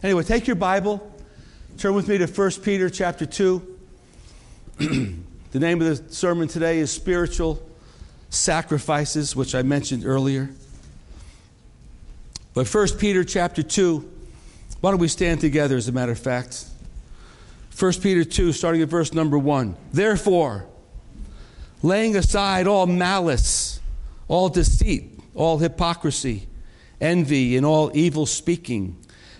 Anyway, take your Bible, turn with me to 1 Peter chapter 2. the name of the sermon today is Spiritual Sacrifices, which I mentioned earlier. But 1 Peter chapter 2, why don't we stand together as a matter of fact? 1 Peter 2, starting at verse number 1. Therefore, laying aside all malice, all deceit, all hypocrisy, envy, and all evil speaking,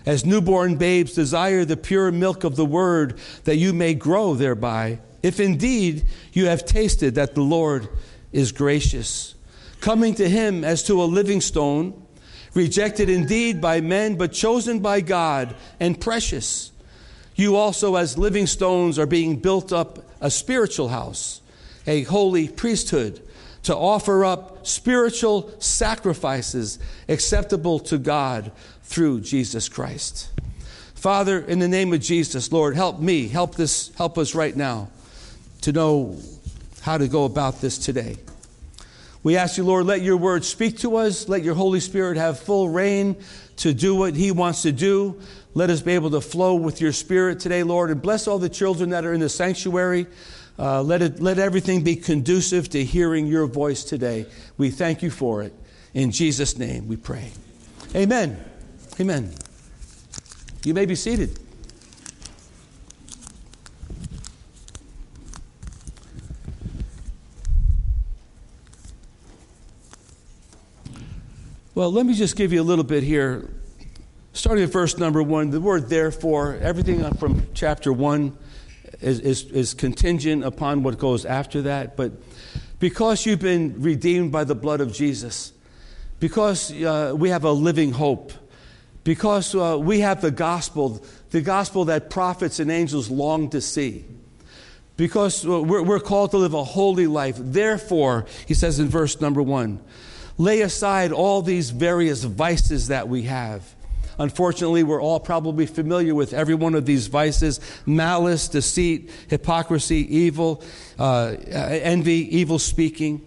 as newborn babes desire the pure milk of the word that you may grow thereby, if indeed you have tasted that the Lord is gracious, coming to him as to a living stone rejected indeed by men, but chosen by God and precious. You also, as living stones, are being built up a spiritual house, a holy priesthood, to offer up spiritual sacrifices acceptable to God through Jesus Christ. Father, in the name of Jesus, Lord, help me, help this, help us right now to know how to go about this today. We ask you, Lord, let your word speak to us. Let your Holy Spirit have full reign to do what he wants to do. Let us be able to flow with your spirit today, Lord, and bless all the children that are in the sanctuary. Uh, let, it, let everything be conducive to hearing your voice today. We thank you for it. In Jesus' name we pray. Amen. Amen. You may be seated. Well, let me just give you a little bit here. Starting at verse number one, the word therefore, everything from chapter one is, is, is contingent upon what goes after that. But because you've been redeemed by the blood of Jesus, because uh, we have a living hope, because uh, we have the gospel, the gospel that prophets and angels long to see, because uh, we're, we're called to live a holy life. Therefore, he says in verse number one, lay aside all these various vices that we have. Unfortunately, we're all probably familiar with every one of these vices malice, deceit, hypocrisy, evil, uh, envy, evil speaking.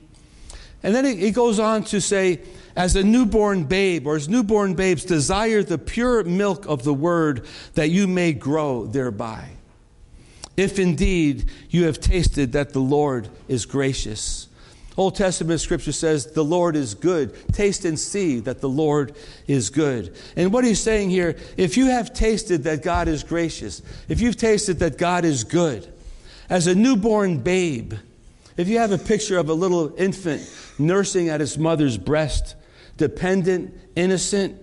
And then he goes on to say, as a newborn babe or as newborn babes, desire the pure milk of the word that you may grow thereby. If indeed you have tasted that the Lord is gracious. Old Testament scripture says, The Lord is good. Taste and see that the Lord is good. And what he's saying here, if you have tasted that God is gracious, if you've tasted that God is good, as a newborn babe, if you have a picture of a little infant nursing at its mother's breast, dependent, innocent,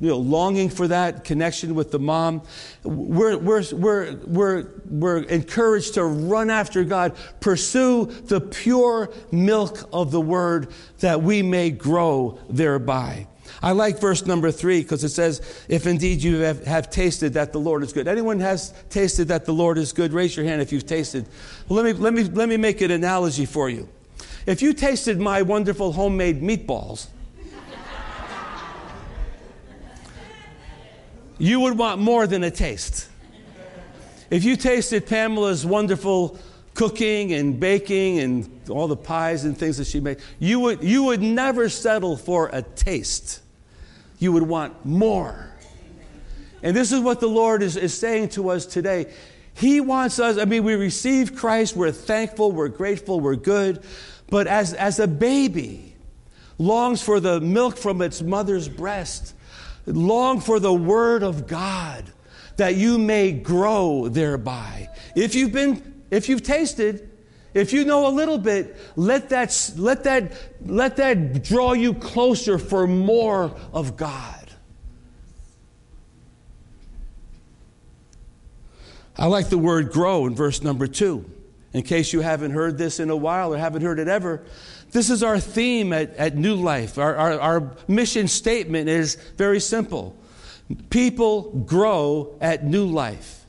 you know, longing for that connection with the mom. We're, we're, we're, we're, we're encouraged to run after God, pursue the pure milk of the word that we may grow thereby. I like verse number three because it says, If indeed you have, have, tasted that the Lord is good. Anyone has tasted that the Lord is good? Raise your hand if you've tasted. Well, let me, let me, let me make an analogy for you. If you tasted my wonderful homemade meatballs, you would want more than a taste. If you tasted Pamela's wonderful cooking and baking and all the pies and things that she made, you would, you would never settle for a taste. You would want more. And this is what the Lord is, is saying to us today. He wants us, I mean, we receive Christ, we're thankful, we're grateful, we're good. But as, as a baby longs for the milk from its mother's breast, Long for the Word of God that you may grow thereby. If you've been, if you've tasted, if you know a little bit, let that, let that, let that draw you closer for more of God. I like the word grow in verse number two. In case you haven't heard this in a while or haven't heard it ever, this is our theme at, at New Life. Our, our, our mission statement is very simple People grow at New Life.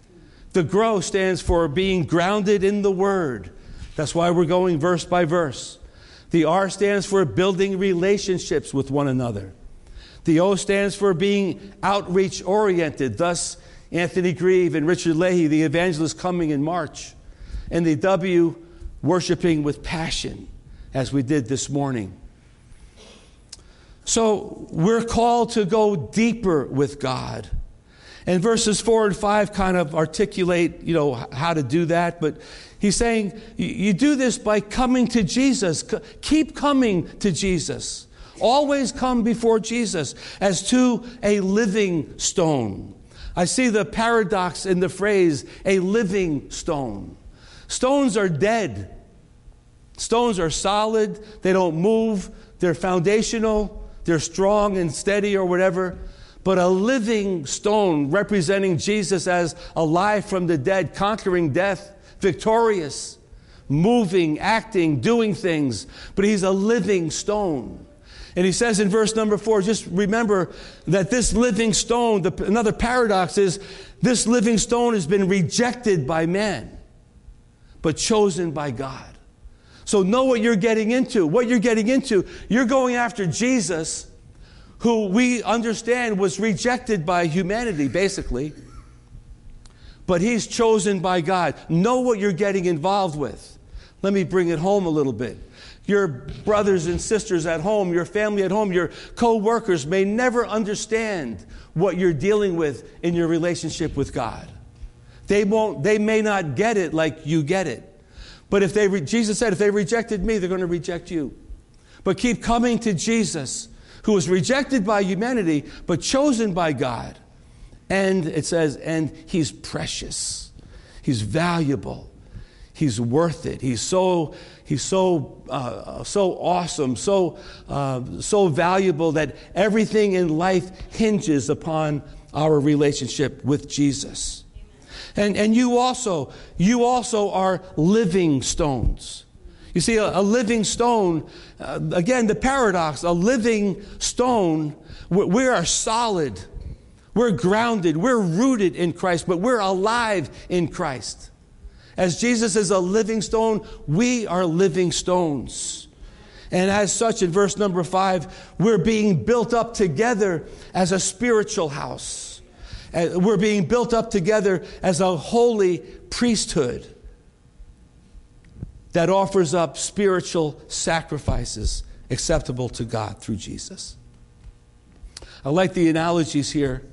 The grow stands for being grounded in the Word. That's why we're going verse by verse. The R stands for building relationships with one another. The O stands for being outreach oriented. Thus, Anthony Grieve and Richard Leahy, the evangelist, coming in March. And the W, worshiping with passion as we did this morning. So we're called to go deeper with God. And verses 4 and 5 kind of articulate, you know, how to do that. But he's saying you do this by coming to Jesus. Keep coming to Jesus. Always come before Jesus as to a living stone. I see the paradox in the phrase, a living stone. Stones are dead. Stones are solid, they don't move, they're foundational, they're strong and steady or whatever. But a living stone representing Jesus as alive from the dead, conquering death, victorious, moving, acting, doing things. But he's a living stone. And he says in verse number four, just remember that this living stone, the, another paradox is this living stone has been rejected by man, but chosen by God. So know what you're getting into. What you're getting into, you're going after Jesus, who we understand was rejected by humanity, basically. But he's chosen by God. Know what you're getting involved with. Let me bring it home a little bit. Your brothers and sisters at home, your family at home, your co workers may never understand what you're dealing with in your relationship with God. They, won't, they may not get it like you get it. But if they, re- Jesus said, if they rejected me, they're going to reject you. But keep coming to Jesus, who was rejected by humanity, but chosen by God. And it says, and he's precious, he's valuable, he's worth it. He's so, he's so, uh, so awesome, so, uh, so valuable that everything in life hinges upon our relationship with Jesus. And, and you also, you also are living stones. You see, a, a living stone, uh, again, the paradox, a living stone, we, we are solid. We're grounded. We're rooted in Christ, but we're alive in Christ. As Jesus is a living stone, we are living stones. And as such, in verse number five, we're being built up together as a spiritual house. We're being built up together as a holy priesthood that offers up spiritual sacrifices acceptable to God through Jesus. I like the analogies here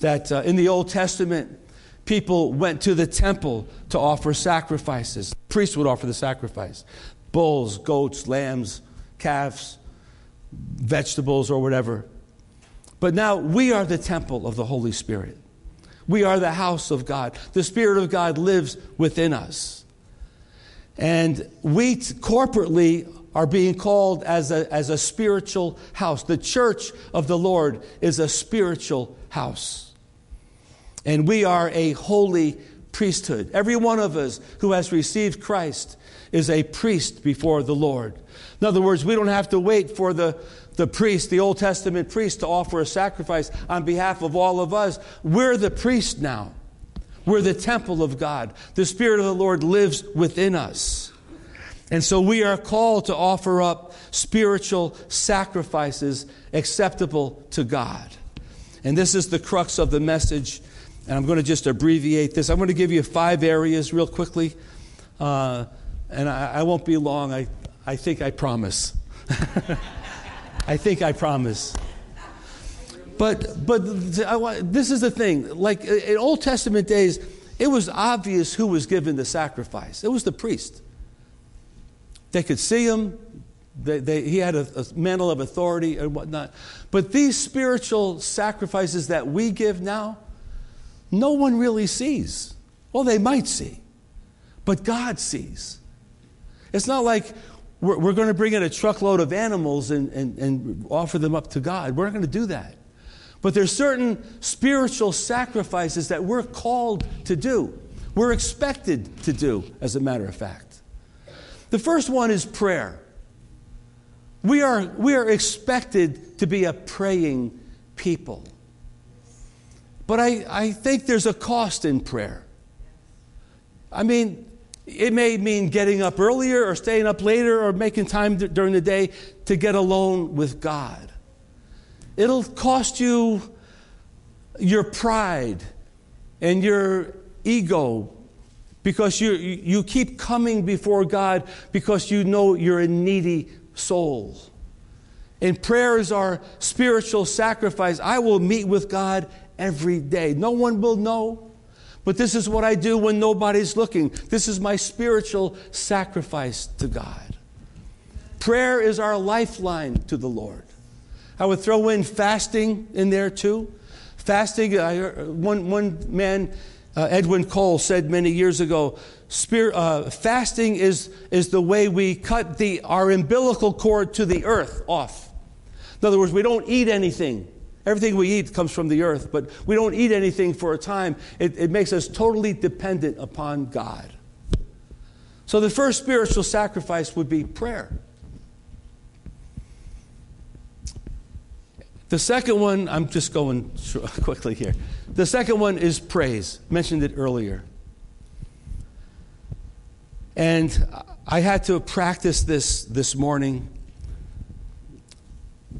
that uh, in the Old Testament, people went to the temple to offer sacrifices. Priests would offer the sacrifice bulls, goats, lambs, calves, vegetables, or whatever. But now we are the temple of the Holy Spirit. We are the house of God. The Spirit of God lives within us. And we t- corporately are being called as a, as a spiritual house. The church of the Lord is a spiritual house. And we are a holy priesthood. Every one of us who has received Christ is a priest before the Lord. In other words, we don't have to wait for the, the priest, the Old Testament priest, to offer a sacrifice on behalf of all of us. We're the priest now. We're the temple of God. The Spirit of the Lord lives within us. And so we are called to offer up spiritual sacrifices acceptable to God. And this is the crux of the message. And I'm going to just abbreviate this. I'm going to give you five areas real quickly. Uh, and I, I, won't be long. I, I think I promise. I think I promise. But, but this is the thing. Like in Old Testament days, it was obvious who was given the sacrifice. It was the priest. They could see him. They, they, he had a, a mantle of authority and whatnot. But these spiritual sacrifices that we give now, no one really sees. Well, they might see, but God sees. It's not like we're, we're going to bring in a truckload of animals and, and, and offer them up to God. We're not going to do that. But there's certain spiritual sacrifices that we're called to do. We're expected to do, as a matter of fact. The first one is prayer. We are, we are expected to be a praying people. But I, I think there's a cost in prayer. I mean, it may mean getting up earlier or staying up later or making time during the day to get alone with God. It'll cost you your pride and your ego because you, you keep coming before God because you know you're a needy soul. And prayer is our spiritual sacrifice. I will meet with God every day. No one will know, but this is what I do when nobody's looking. This is my spiritual sacrifice to God. Prayer is our lifeline to the Lord. I would throw in fasting in there too. Fasting, I one, one man, uh, Edwin Cole, said many years ago spirit, uh, fasting is, is the way we cut the, our umbilical cord to the earth off. In other words, we don't eat anything. Everything we eat comes from the earth, but we don't eat anything for a time. It, it makes us totally dependent upon God. So the first spiritual sacrifice would be prayer. The second one, I'm just going quickly here. The second one is praise. Mentioned it earlier. And I had to practice this this morning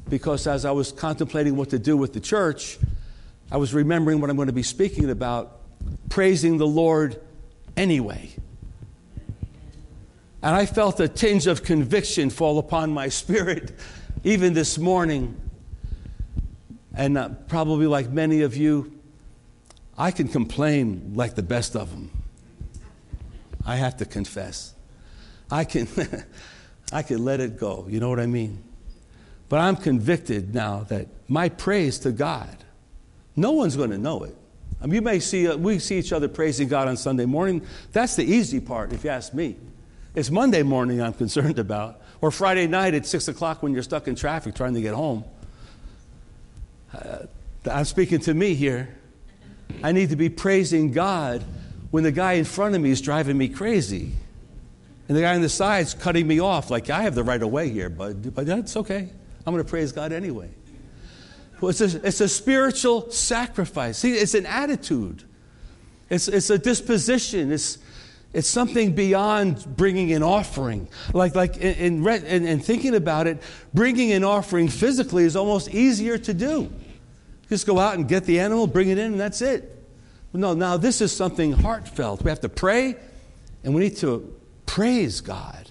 because as I was contemplating what to do with the church, I was remembering what I'm going to be speaking about praising the Lord anyway. And I felt a tinge of conviction fall upon my spirit even this morning and uh, probably like many of you, I can complain like the best of them. I have to confess. I can, I can let it go. You know what I mean? But I'm convicted now that my praise to God, no one's going to know it. I mean, you may see, uh, we see each other praising God on Sunday morning. That's the easy part, if you ask me. It's Monday morning I'm concerned about, or Friday night at 6 o'clock when you're stuck in traffic trying to get home. Uh, I'm speaking to me here. I need to be praising God when the guy in front of me is driving me crazy. And the guy on the side's cutting me off, like, I have the right of way here, but, but that's okay. I'm going to praise God anyway. Well, it's, a, it's a spiritual sacrifice. See, it's an attitude, it's, it's a disposition, it's, it's something beyond bringing an offering. Like, like in, in, in, in thinking about it, bringing an offering physically is almost easier to do. Just go out and get the animal, bring it in, and that's it. No, now this is something heartfelt. We have to pray, and we need to praise God.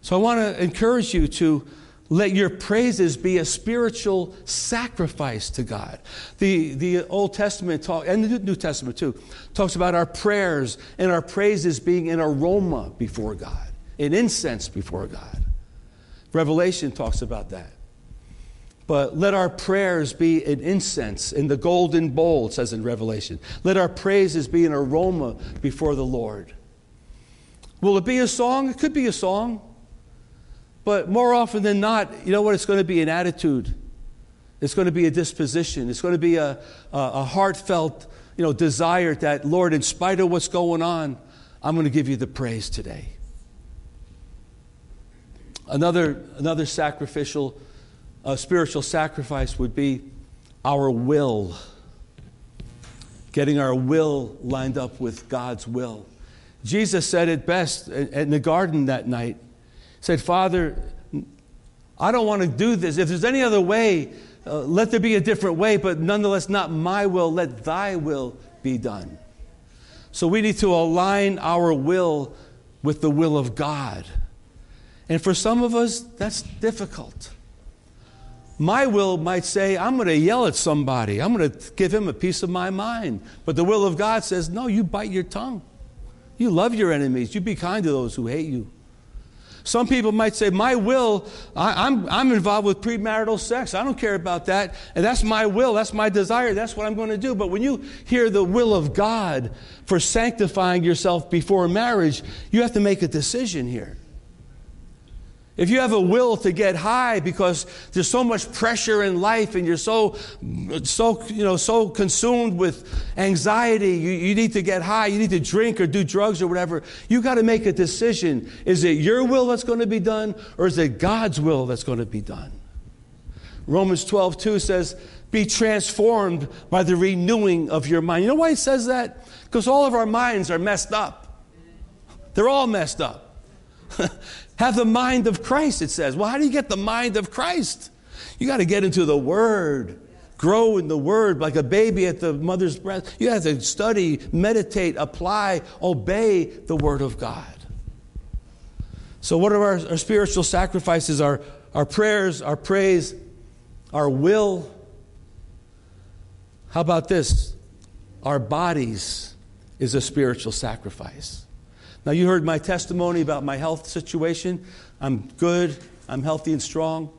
So I want to encourage you to let your praises be a spiritual sacrifice to God. The, the Old Testament talk, and the New Testament too, talks about our prayers and our praises being an aroma before God, an incense before God. Revelation talks about that. But let our prayers be an incense in the golden bowl, it says in Revelation. Let our praises be an aroma before the Lord. Will it be a song? It could be a song. But more often than not, you know what? It's going to be an attitude. It's going to be a disposition. It's going to be a, a, a heartfelt you know, desire that, Lord, in spite of what's going on, I'm going to give you the praise today. Another, another sacrificial, uh, spiritual sacrifice would be our will. Getting our will lined up with God's will. Jesus said it best in the garden that night said, Father, I don't want to do this. If there's any other way, uh, let there be a different way, but nonetheless, not my will, let thy will be done. So we need to align our will with the will of God. And for some of us, that's difficult. My will might say, I'm going to yell at somebody. I'm going to give him a piece of my mind. But the will of God says, no, you bite your tongue. You love your enemies. You be kind to those who hate you. Some people might say, My will, I, am I'm, I'm involved with premarital sex. I don't care about that. And that's my will. That's my desire. That's what I'm going to do. But when you hear the will of God for sanctifying yourself before marriage, you have to make a decision here. If you have a will to get high because there's so much pressure in life and you're so, so, you know, so consumed with anxiety, you, you need to get high, you need to drink or do drugs or whatever, you got to make a decision. Is it your will that's going to be done or is it God's will that's going to be done? Romans 12, 2 says, Be transformed by the renewing of your mind. You know why it says that? Because all of our minds are messed up. They're all messed up. Have the mind of Christ, it says. Well, how do you get the mind of Christ? You got to get into the Word, grow in the Word like a baby at the mother's breast. You have to study, meditate, apply, obey the Word of God. So, what are our, our spiritual sacrifices? Our, our prayers, our praise, our will. How about this? Our bodies is a spiritual sacrifice. Now, you heard my testimony about my health situation. I'm good, I'm healthy and strong.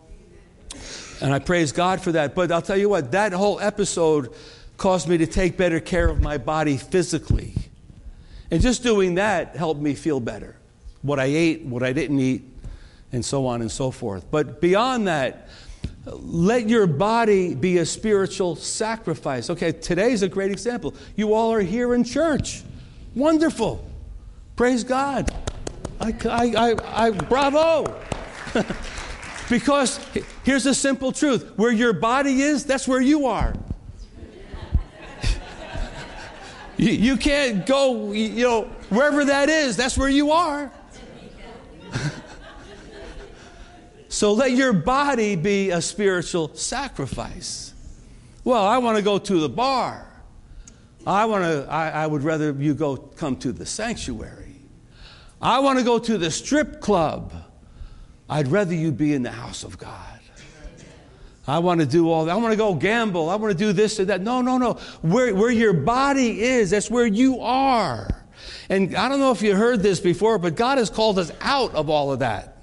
And I praise God for that. But I'll tell you what, that whole episode caused me to take better care of my body physically. And just doing that helped me feel better. What I ate, what I didn't eat, and so on and so forth. But beyond that, let your body be a spiritual sacrifice. Okay, today's a great example. You all are here in church. Wonderful. Praise God. I, I, I, I bravo. because here's a simple truth where your body is, that's where you are. you, you can't go, you know, wherever that is, that's where you are. So let your body be a spiritual sacrifice. Well, I want to go to the bar. I want to I, I would rather you go come to the sanctuary. I want to go to the strip club. I'd rather you be in the house of God. I want to do all that. I want to go gamble. I want to do this and that. No, no, no. Where, where your body is, that's where you are. And I don't know if you heard this before, but God has called us out of all of that.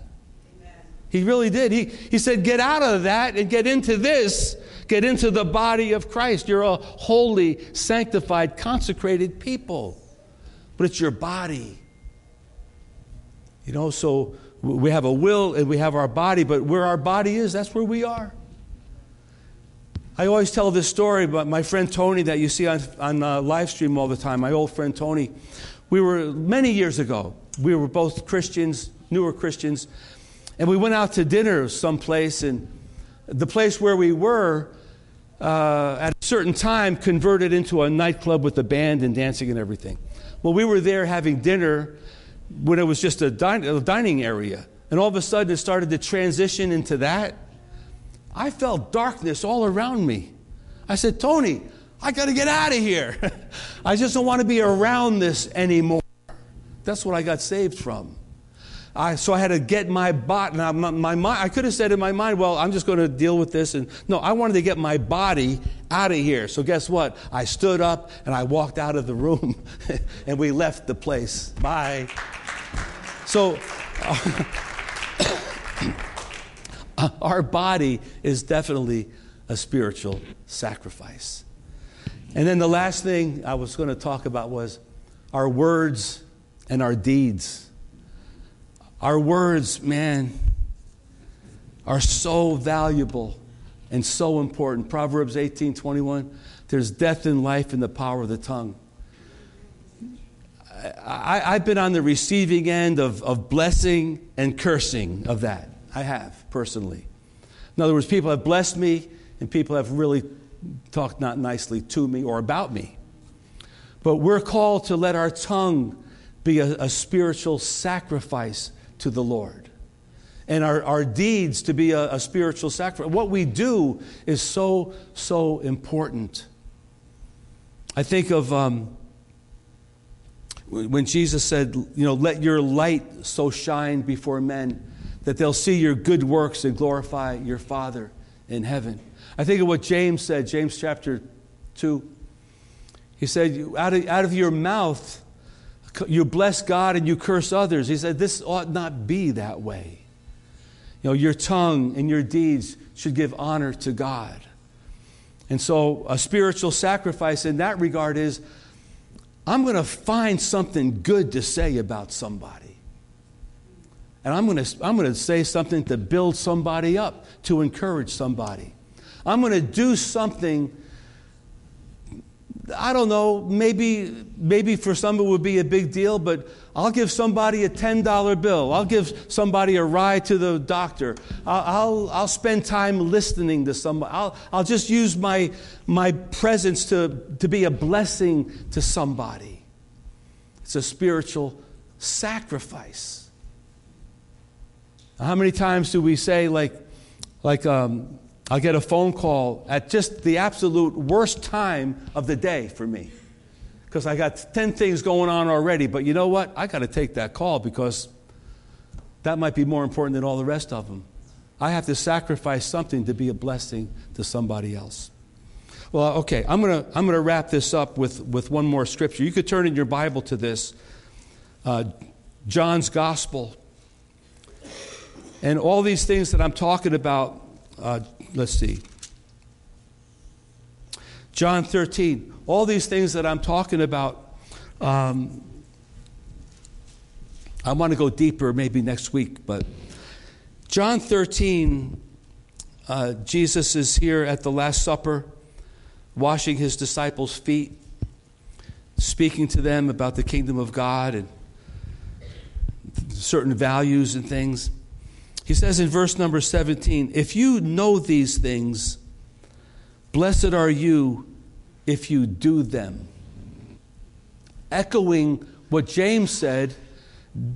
He really did. He, he said, Get out of that and get into this. Get into the body of Christ. You're a holy, sanctified, consecrated people. But it's your body. You know, so we have a will and we have our body, but where our body is, that's where we are. I always tell this story about my friend Tony that you see on, on uh, live stream all the time, my old friend Tony. We were, many years ago, we were both Christians, newer Christians, and we went out to dinner someplace, and the place where we were uh, at a certain time converted into a nightclub with a band and dancing and everything. Well, we were there having dinner when it was just a, din- a dining area, and all of a sudden it started to transition into that. I felt darkness all around me. I said, Tony, I got to get out of here. I just don't want to be around this anymore. That's what I got saved from. I, so I had to get my body. Now, my, my, my, I could have said in my mind, well, I'm just going to deal with this. And no, I wanted to get my body out of here. So guess what? I stood up and I walked out of the room and we left the place. Bye. So uh, our body is definitely a spiritual sacrifice. And then the last thing I was going to talk about was our words and our deeds. Our words, man, are so valuable and so important. Proverbs 18 21, there's death and life in the power of the tongue. I, have been on the receiving end of, of blessing and cursing of that. I have, personally. In other words, people have blessed me, and people have really talked not nicely to me or about me. But we're called to let our tongue be a, a spiritual sacrifice to the Lord. And our, our deeds to be a, a spiritual sacrifice. What we do is so, so important. I think of um, when Jesus said, you know, let your light so shine before men that they'll see your good works and glorify your Father in heaven. I think of what James said, James chapter 2. He said, out of, out of your mouth you bless God and you curse others. He said, This ought not be that way. You know, your tongue and your deeds should give honor to God. And so, a spiritual sacrifice in that regard is I'm going to find something good to say about somebody. And I'm going to, I'm going to say something to build somebody up, to encourage somebody. I'm going to do something I don't know, maybe, maybe for some it would be a big deal, but I'll give somebody a $10 bill. I'll give somebody a ride to the doctor. I'll, I'll, I'll spend time listening to somebody. I'll, I'll just use my, my presence to, to be a blessing to somebody. It's a spiritual sacrifice. How many times do we say, like, like um, I'll get a phone call at just the absolute worst time of the day for me. Because I got 10 things going on already, but you know what? I got to take that call because that might be more important than all the rest of them. I have to sacrifice something to be a blessing to somebody else. Well, okay, I'm going to I'm gonna wrap this up with, with one more scripture. You could turn in your Bible to this uh, John's Gospel. And all these things that I'm talking about, uh, let's see. John 13, all these things that I'm talking about, um, I want to go deeper maybe next week, but John 13, uh, Jesus is here at the Last Supper washing his disciples' feet, speaking to them about the kingdom of God and certain values and things. He says in verse number 17, If you know these things, blessed are you if you do them. Echoing what James said,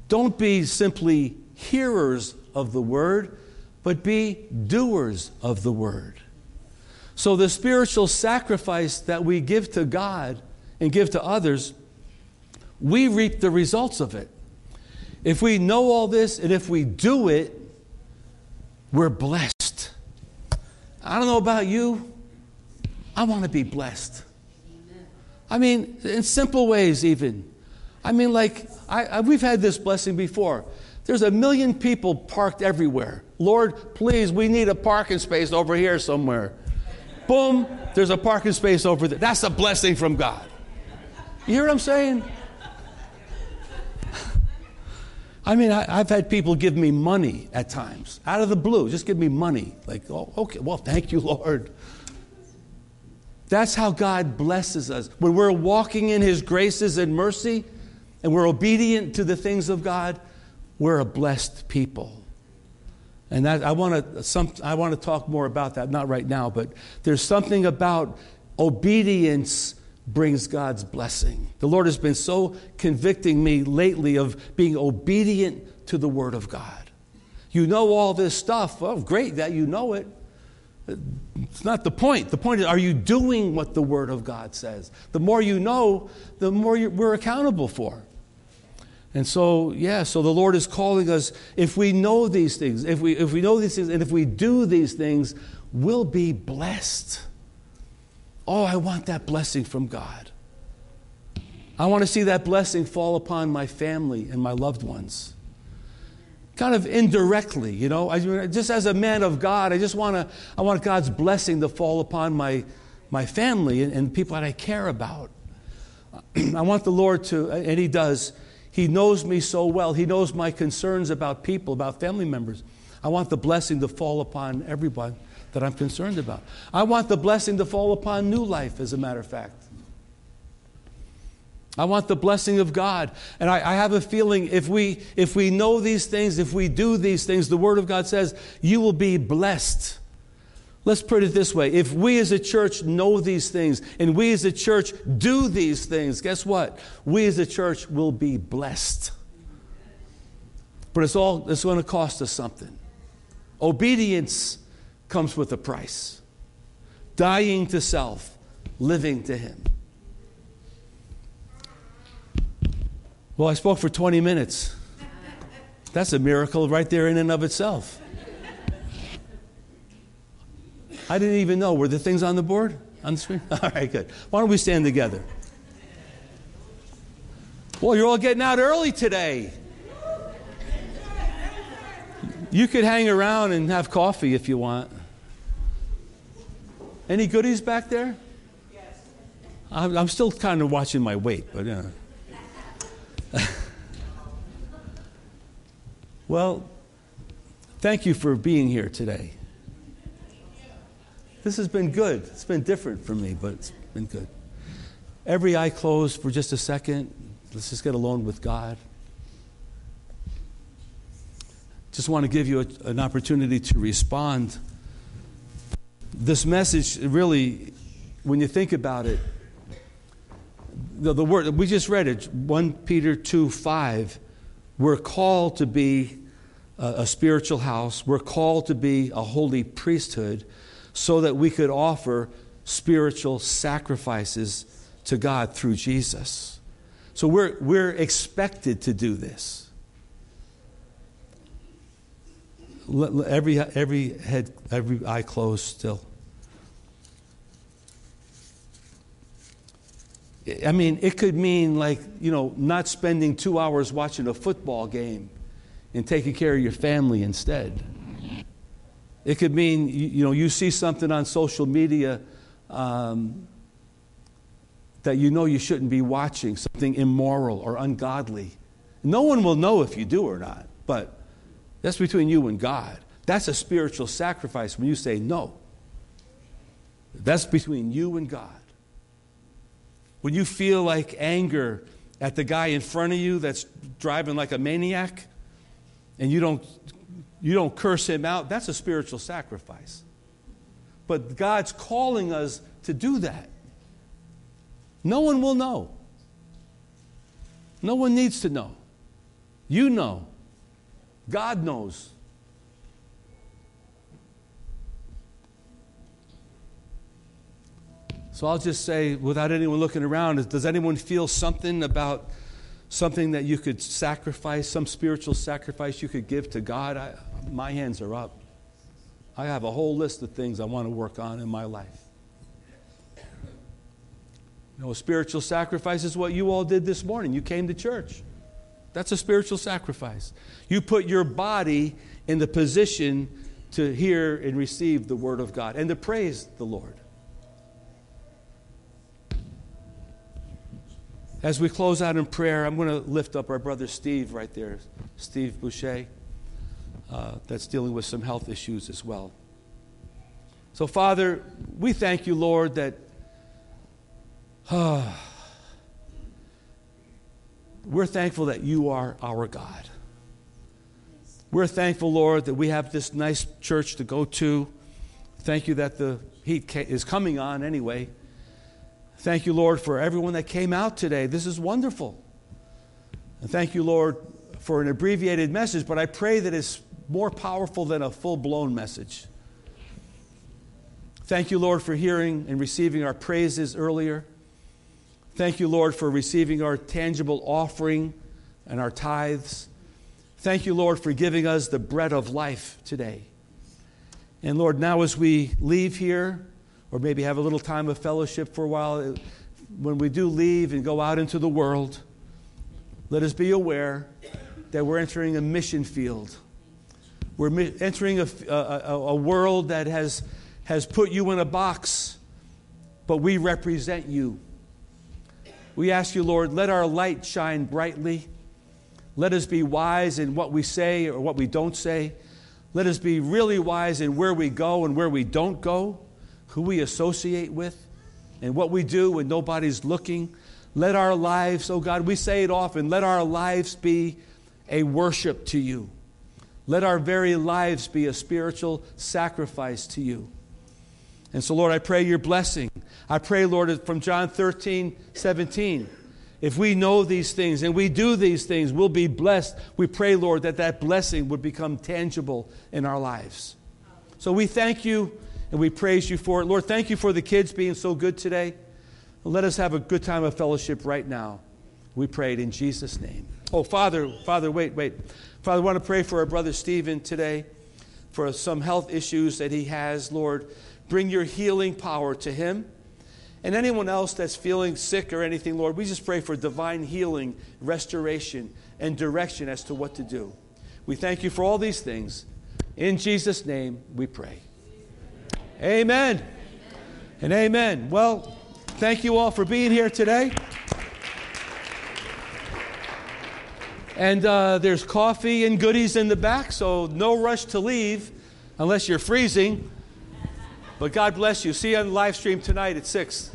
don't be simply hearers of the word, but be doers of the word. So, the spiritual sacrifice that we give to God and give to others, we reap the results of it. If we know all this and if we do it, we're blessed. I don't know about you, I want to be blessed. I mean, in simple ways, even. I mean, like, I, I, we've had this blessing before. There's a million people parked everywhere. Lord, please, we need a parking space over here somewhere. Boom, there's a parking space over there. That's a blessing from God. You hear what I'm saying? I mean, I, have had people give me money at times, out of the blue, just give me money. Like, oh, okay, well, thank you, Lord. That's how God blesses us. When we're walking in His graces and mercy and we're obedient to the things of God, we're a blessed people. And that, I want to some, I want to talk more about that, not right now, but there's something about obedience brings God's blessing. The Lord has been so convicting me lately of being obedient to the Word of God. You know all this stuff. Oh, great that you know it. It's not the point. The point is, are you doing what the Word of God says? The more you know, the more we're accountable for. And so, yeah, so the Lord is calling us, if we know these things, if we, if we know these things, and if we do these things, we'll be blessed. Oh, I want that blessing from God. I want to see that blessing fall upon my family and my loved ones. Kind of indirectly, you know, I, just as a man of God, I just want to, I want God's blessing to fall upon my, my family and, and people that I care about. I want the Lord to, and He does, he knows me so well. He knows my concerns about people, about family members. I want the blessing to fall upon everyone that I'm concerned about. I want the blessing to fall upon new life, as a matter of fact. I want the blessing of God. And I, I, have a feeling if we, if we know these things, if we do these things, the Word of God says, you will be blessed. Let's put it this way if we as a church know these things and we as a church do these things, guess what? We as a church will be blessed. But it's all it's going to cost us something. Obedience comes with a price. Dying to self, living to him. Well, I spoke for 20 minutes. That's a miracle right there in and of itself. I didn't even know. Were the things on the board? On the screen? All right, good. Why don't we stand together? Well, you're all getting out early today. You could hang around and have coffee if you want. Any goodies back there? Yes. I'm, I'm still kind of watching my weight, but yeah. well, thank you for being here today. This has been good. It's been different for me, but it's been good. Every eye closed for just a second. Let's just get alone with God. Just want to give you a, an opportunity to respond. This message really, when you think about it, the, the word we just read it, 1 Peter 2 5, we're called to be a, a spiritual house, we're called to be a holy priesthood so that we could offer spiritual sacrifices to God through Jesus. So we're, we're expected to do this. Every, every head, every eye closed still. I mean, it could mean like, you know, not spending two hours watching a football game and taking care of your family instead. It could mean, you, you know, you see something on social media um, that you know you shouldn't be watching, something immoral or ungodly. No one will know if you do or not, but that's between you and God. That's a spiritual sacrifice when you say no. That's between you and God. When you feel like anger at the guy in front of you that's driving like a maniac and you don't you don't curse him out, that's a spiritual sacrifice. But God's calling us to do that. No one will know. No one needs to know. You know. God knows. So I'll just say, without anyone looking around, does anyone feel something about something that you could sacrifice, some spiritual sacrifice you could give to God? I, my hands are up. I have a whole list of things I want to work on in my life. You know, spiritual sacrifice is what you all did this morning. You came to church. That's a spiritual sacrifice. You put your body in the position to hear and receive the Word of God and to praise the Lord. As we close out in prayer, I'm going to lift up our brother Steve right there, Steve Boucher, uh, that's dealing with some health issues as well. So, Father, we thank you, Lord, that uh, we're thankful that you are our God. We're thankful, Lord, that we have this nice church to go to. Thank you that the heat is coming on anyway. Thank you, Lord, for everyone that came out today. This is wonderful. And thank you, Lord, for an abbreviated message, but I pray that it's more powerful than a full blown message. Thank you, Lord, for hearing and receiving our praises earlier. Thank you, Lord, for receiving our tangible offering and our tithes. Thank you, Lord, for giving us the bread of life today. And Lord, now as we leave here, or maybe have a little time of fellowship for a while. Uh, when we do leave and go out into the world, let us be aware that we're entering a mission field. We're entering a, a, a world that has, has put you in a box, but we represent you. We ask you, Lord, let our light shine brightly. Let us be wise in what we say or what we don't say. Let us be really wise in where we go and where we don't go who we associate with, and what we do when nobody's looking. Let our lives, oh God, we say it often, let our lives be a worship to you. Let our very lives be a spiritual sacrifice to you. And so, Lord, I pray your blessing. I pray, Lord, from John 13, 17. If we know these things and we do these things, we'll be blessed. We pray, Lord, that that blessing would become tangible in our lives. So we thank you and we praise you for it. Lord, thank you for the kids being so good today. Let us have a good time of fellowship right now. We prayed in Jesus' name. Oh, Father, Father, wait, wait. Father, I want to pray for our brother Stephen today for some health issues that he has. Lord, bring your healing power to him. And anyone else that's feeling sick or anything, Lord, we just pray for divine healing, restoration, and direction as to what to do. We thank you for all these things. In Jesus' name we pray. Amen. And amen. Well, thank you all for being here today. And uh, there's coffee and goodies in the back, so no rush to leave unless you're freezing. But God bless you. See you on the live stream tonight at 6.